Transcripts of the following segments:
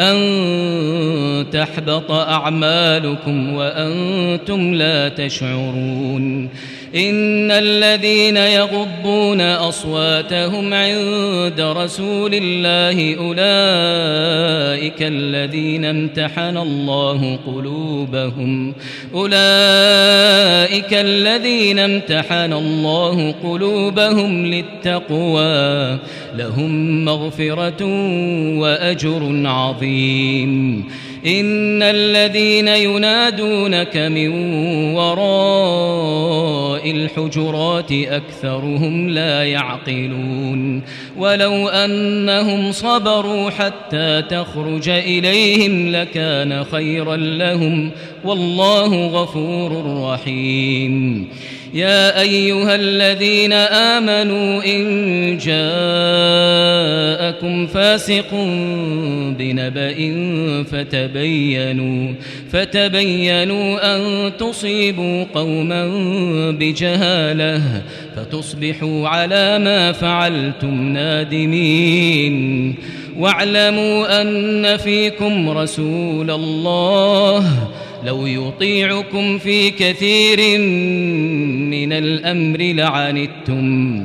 أن تحبط أعمالكم وأنتم لا تشعرون إن الذين يغضون أصواتهم عند رسول الله أولئك الذين امتحن الله قلوبهم. أولئك الذين امتحن الله قلوبهم للتقوى. لهم مغفرة وأجر عظيم. إن الذين ينادونك من وراء الحجرات أكثرهم لا يعقلون ولو أنهم صبروا حتى تخرج إليهم لكان خيرا لهم والله غفور رحيم يا أيها الذين آمنوا إن جاءكم فاسق بنبأ فتبينوا فتبينوا أن تصيبوا قوما بجهالة فتصبحوا على ما فعلتم نادمين. واعلموا أن فيكم رسول الله لو يطيعكم في كثير من الأمر لعنتم.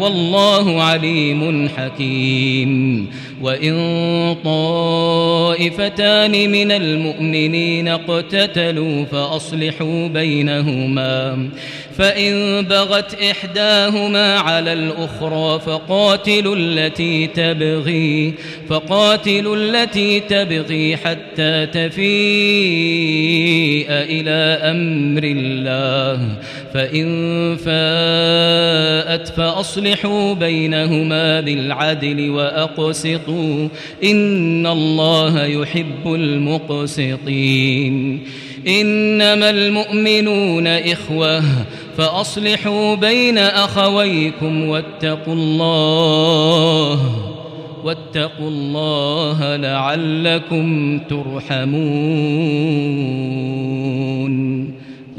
والله عليم حكيم. وإن طائفتان من المؤمنين اقتتلوا فأصلحوا بينهما. فإن بغت إحداهما على الأخرى فقاتلوا التي تبغي فقاتلوا التي تبغي حتى تفيء إلى أمر الله. فإن فاءت فأصلحوا بينهما بالعدل وأقسطوا إن الله يحب المقسطين. إنما المؤمنون إخوة فأصلحوا بين أخويكم واتقوا الله واتقوا الله لعلكم ترحمون.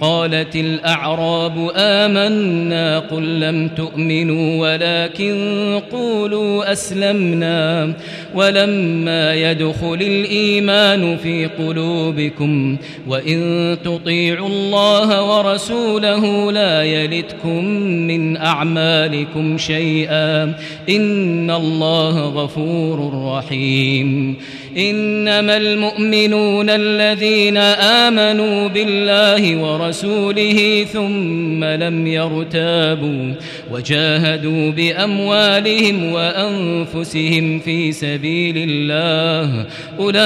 قالت الأعراب آمنا قل لم تؤمنوا ولكن قولوا أسلمنا ولما يدخل الإيمان في قلوبكم وإن تطيعوا الله ورسوله لا يلتكم من أعمالكم شيئا إن الله غفور رحيم إنما المؤمنون الذين آمنوا بالله ورسوله ثم لم يرتابوا وجاهدوا بأموالهم وأنفسهم في سبيل الله أولئك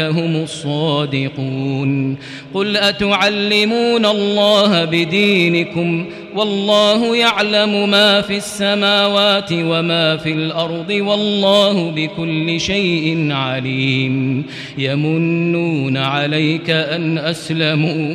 هم الصادقون قل أتعلمون الله بدينكم والله يعلم ما في السماوات وما في الأرض والله بكل شيء عليم. يمنون عليك أن أسلموا.